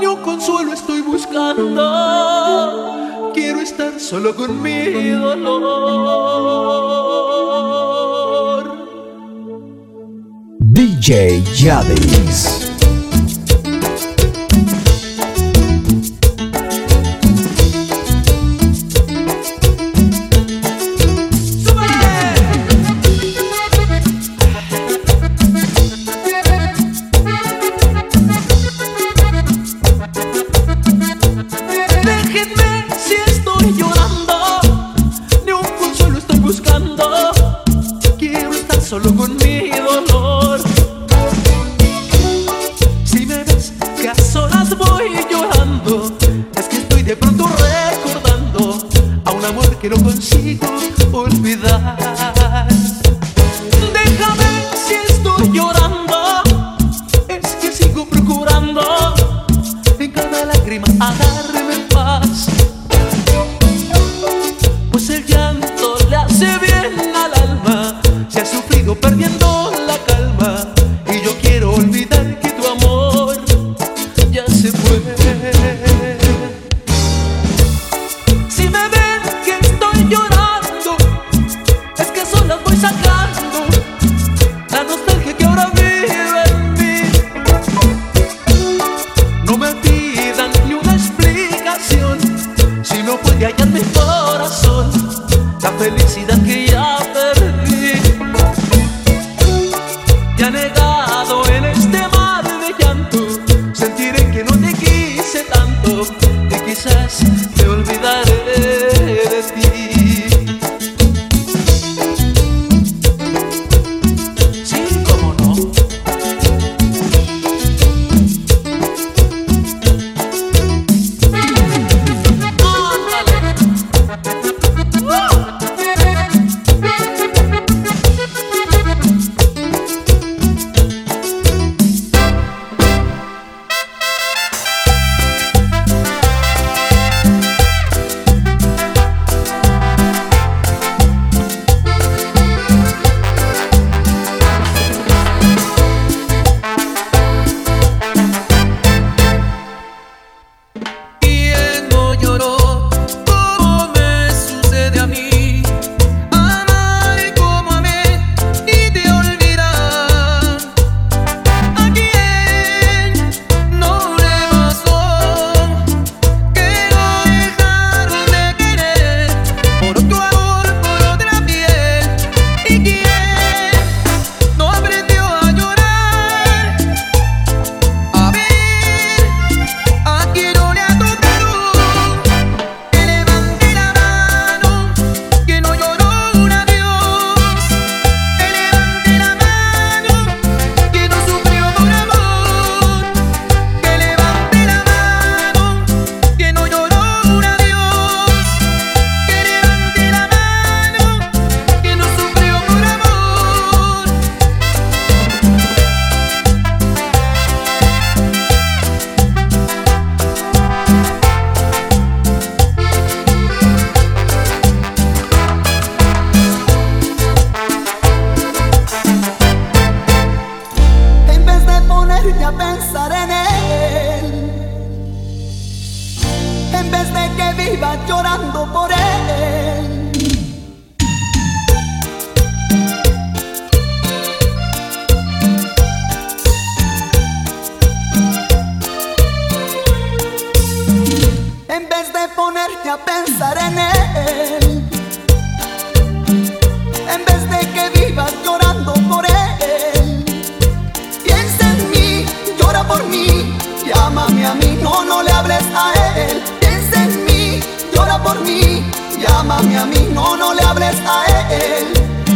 ni un consuelo estoy buscando. Quiero estar solo con mi dolor. DJ Yavis.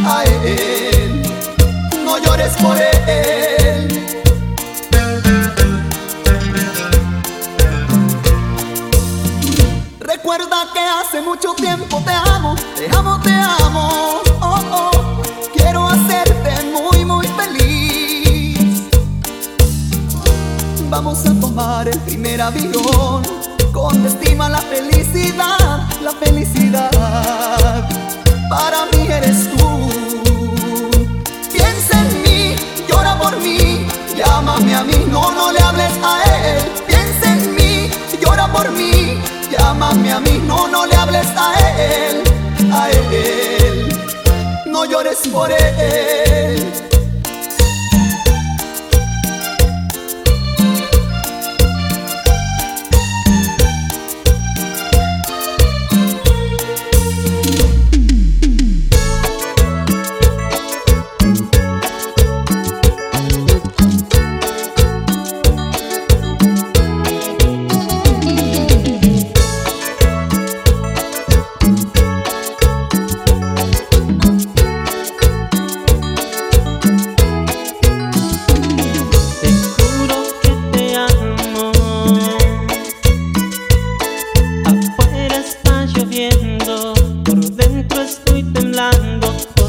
a él, no llores por él. Recuerda que hace mucho tiempo te amo, te amo, te amo. Oh, oh. Quiero hacerte muy, muy feliz. Vamos a tomar el primer avión con destino a la felicidad, la felicidad para mí eres tú. Piensa en mí, llora por mí, llámame a mí, no, no le hables a él. Piensa en mí, llora por mí, llámame a mí, no, no le hables a él, a él. No llores por él. temblando.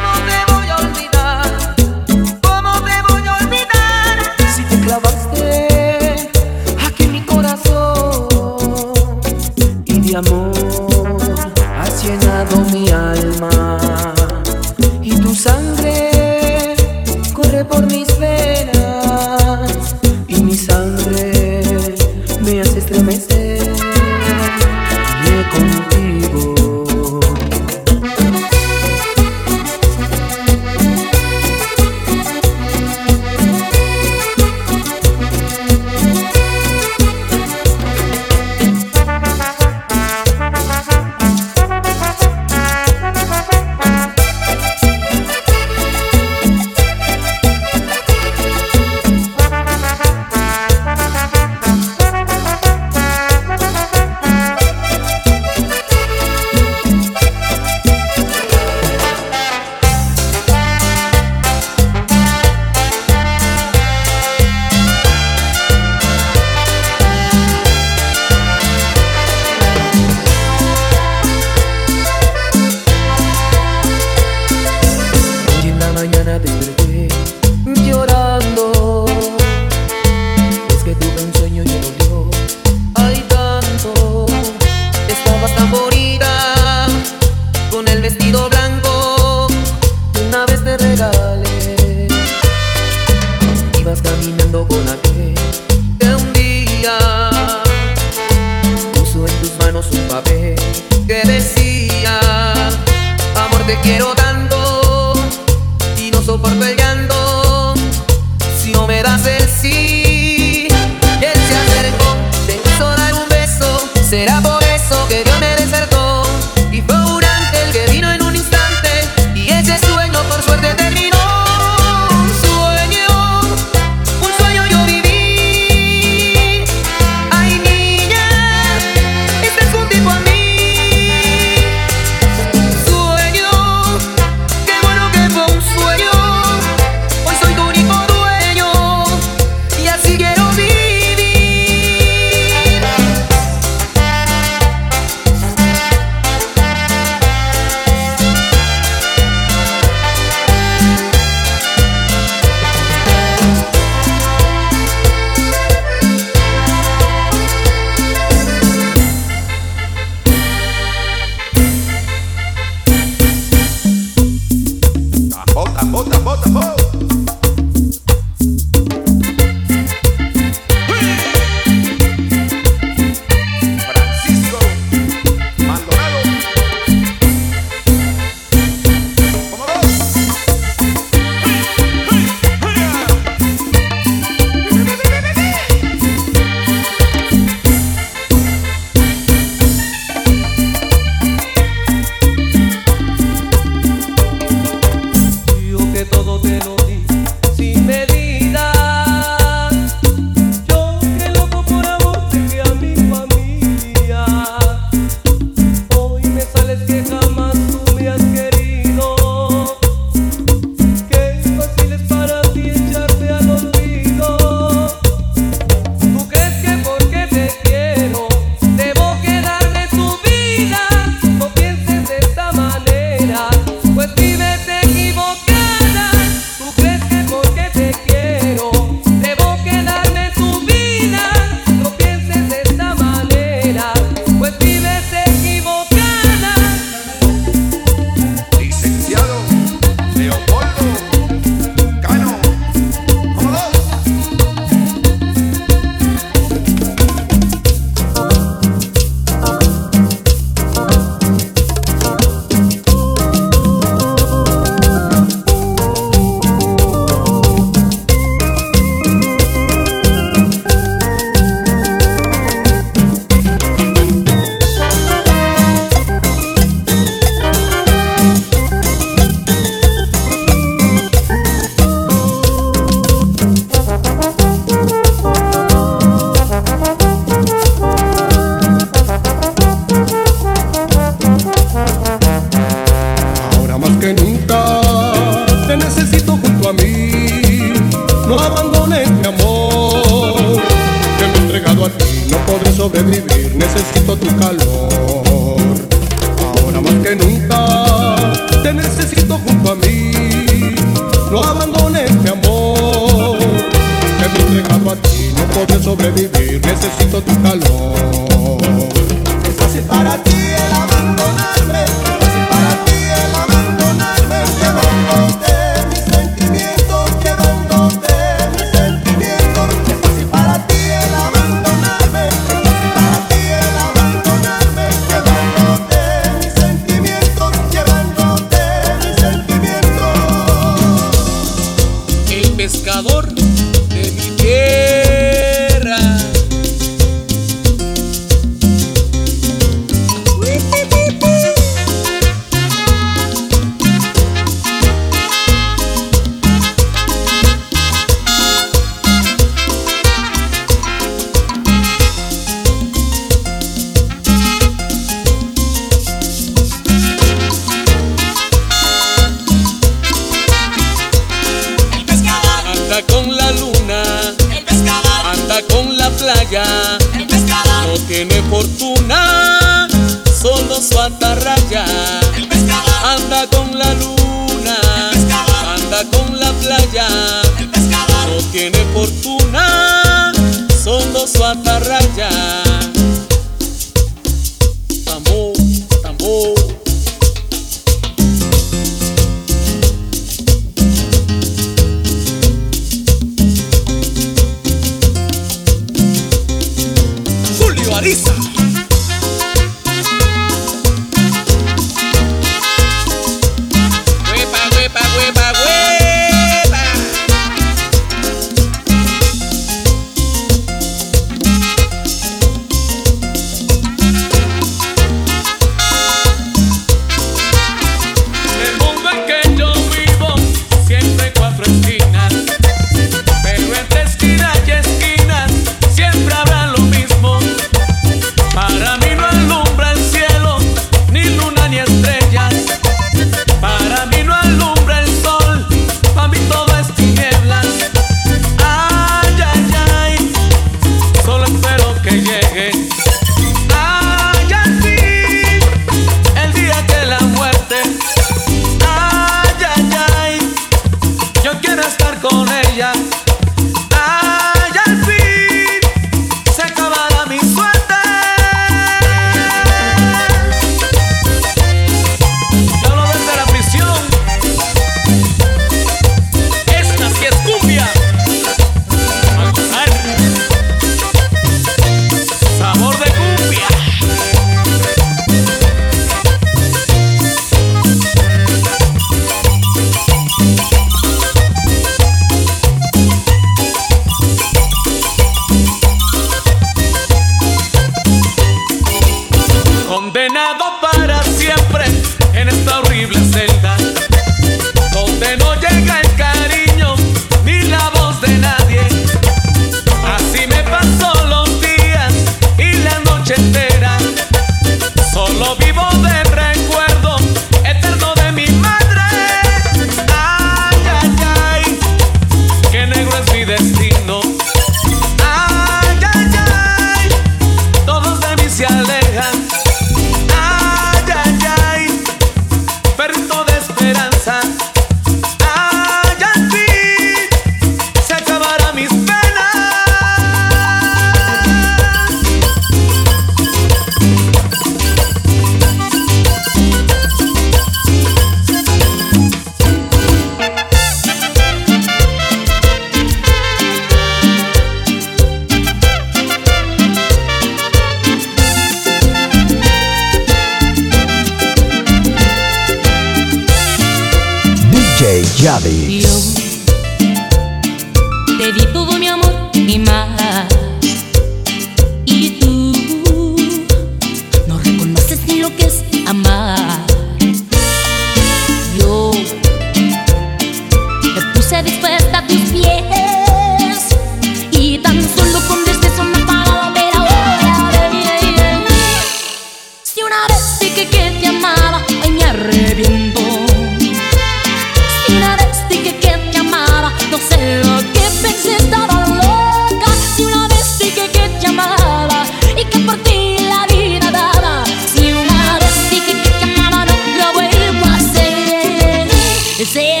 say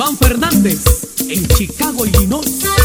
Iván Fernández en Chicago, Illinois.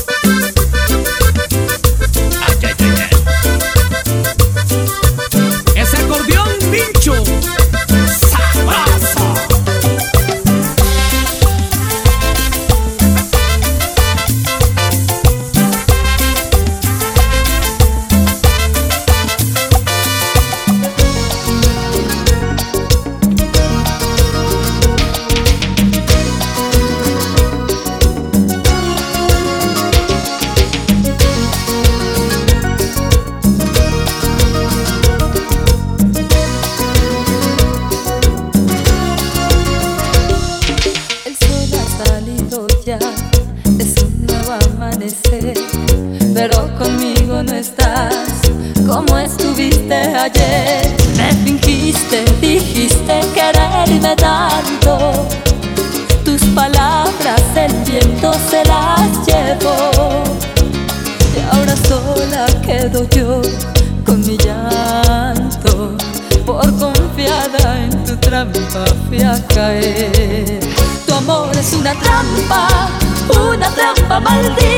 Maldita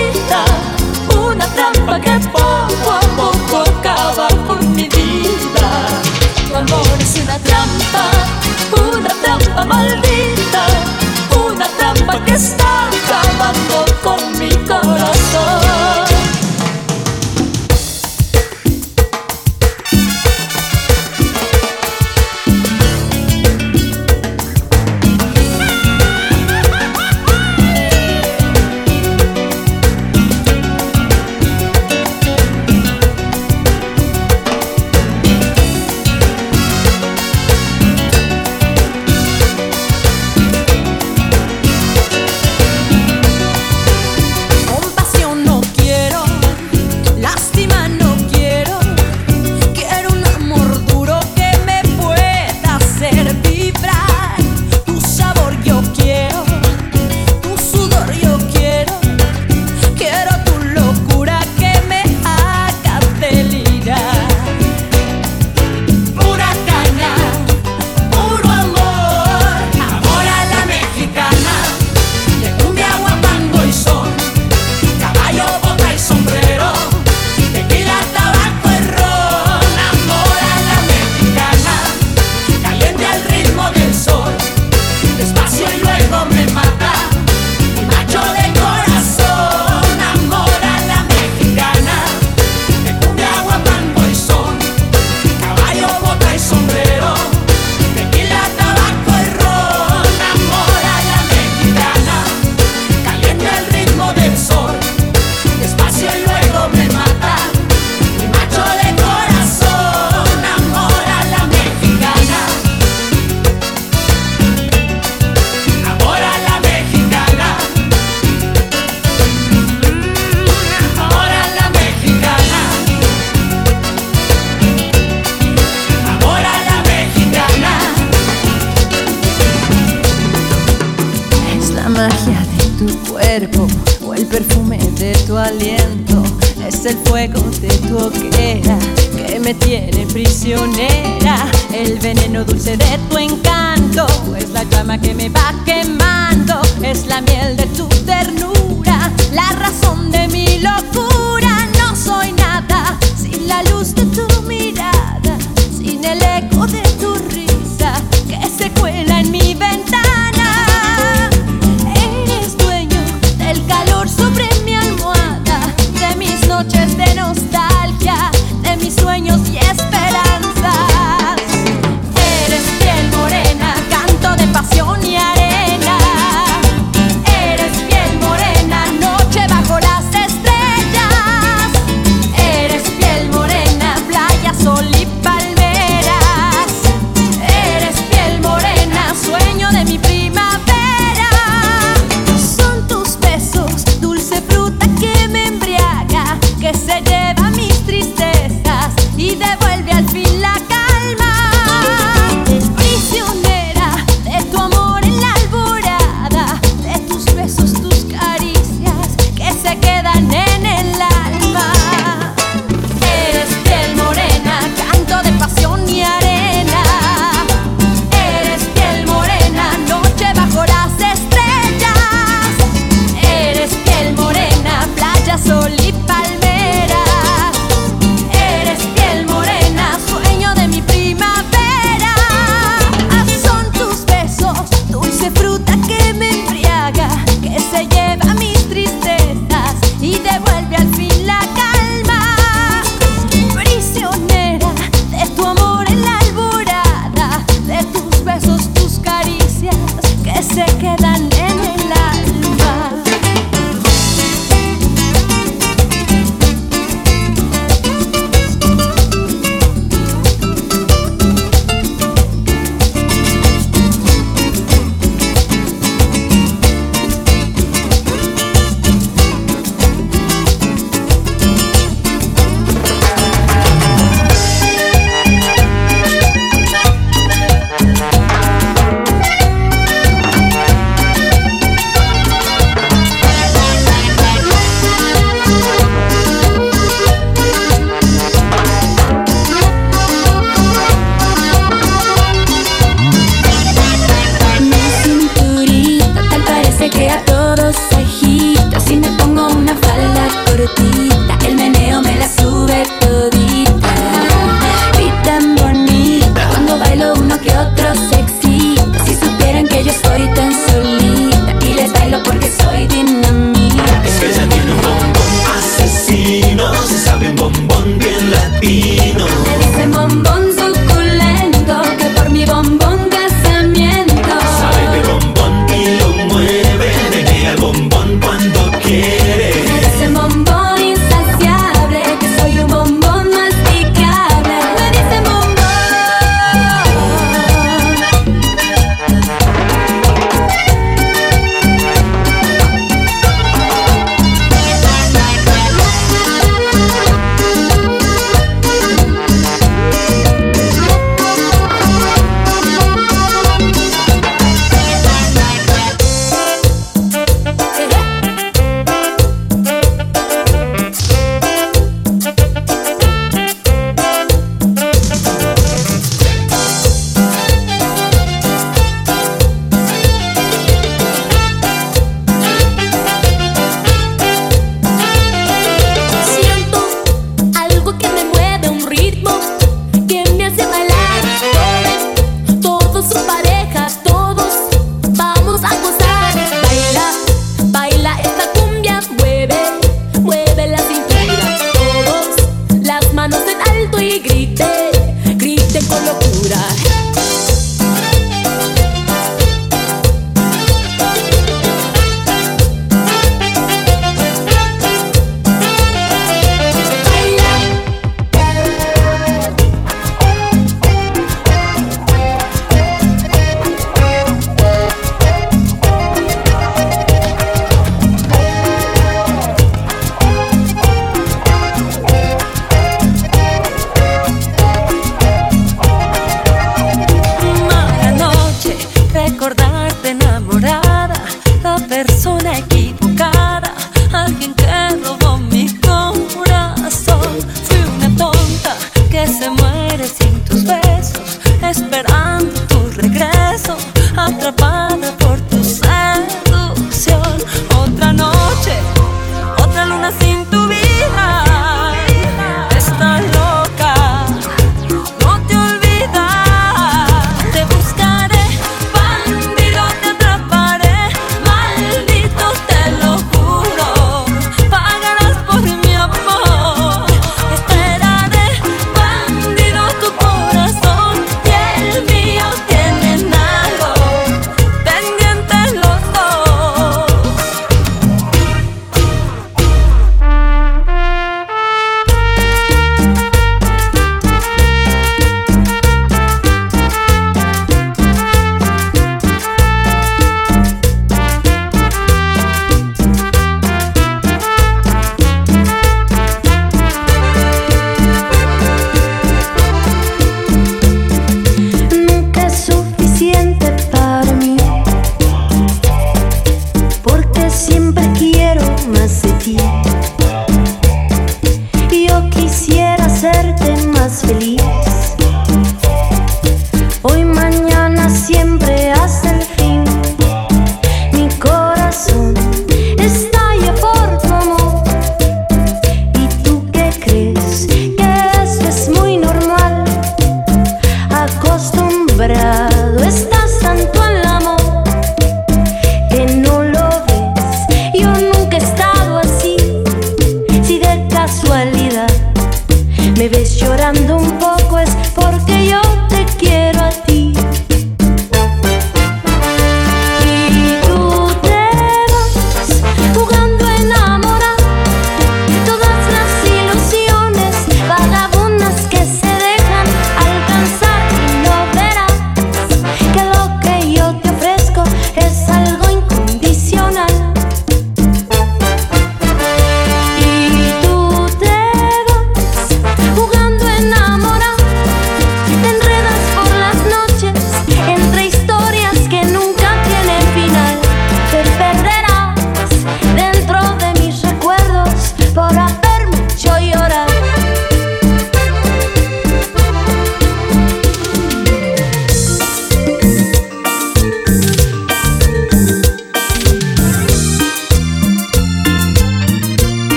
llorando un poco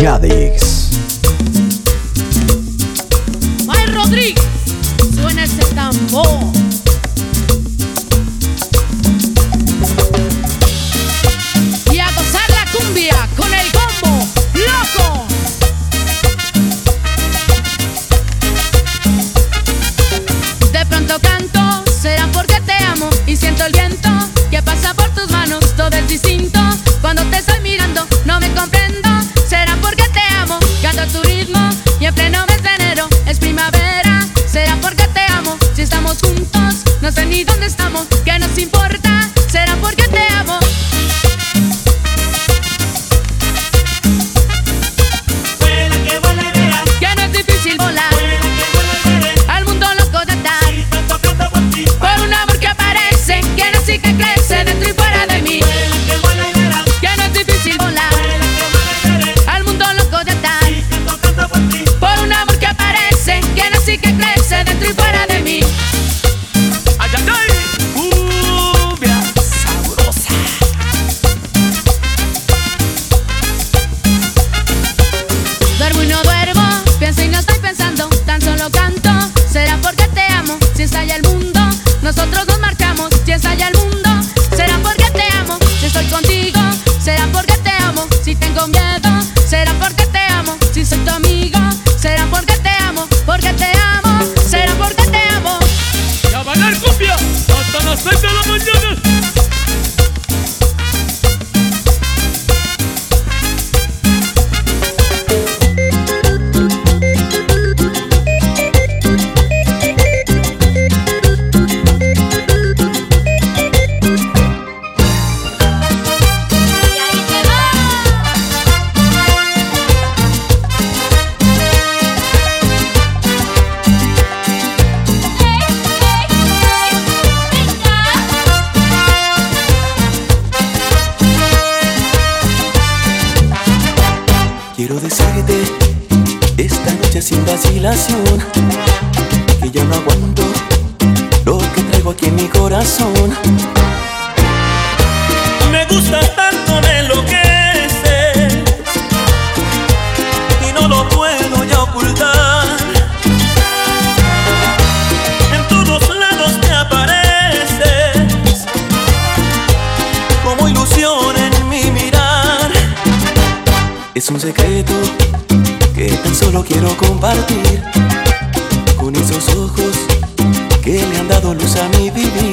Yadix. Es un secreto que tan solo quiero compartir con esos ojos que le han dado luz a mi vivir.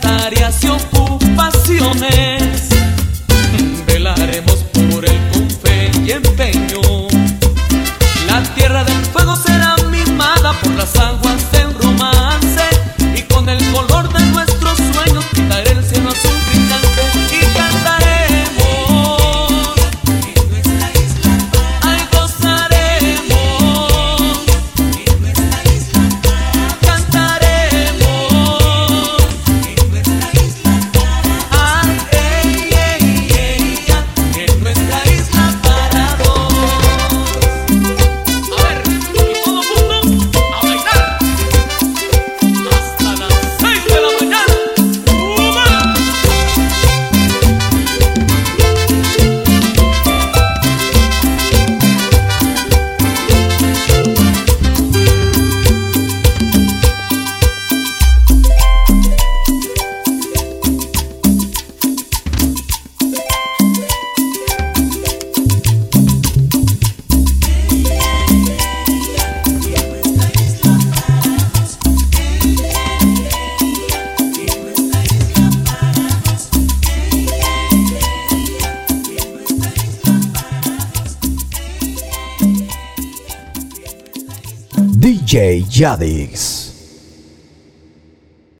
Tareas y ocupaciones Yadix.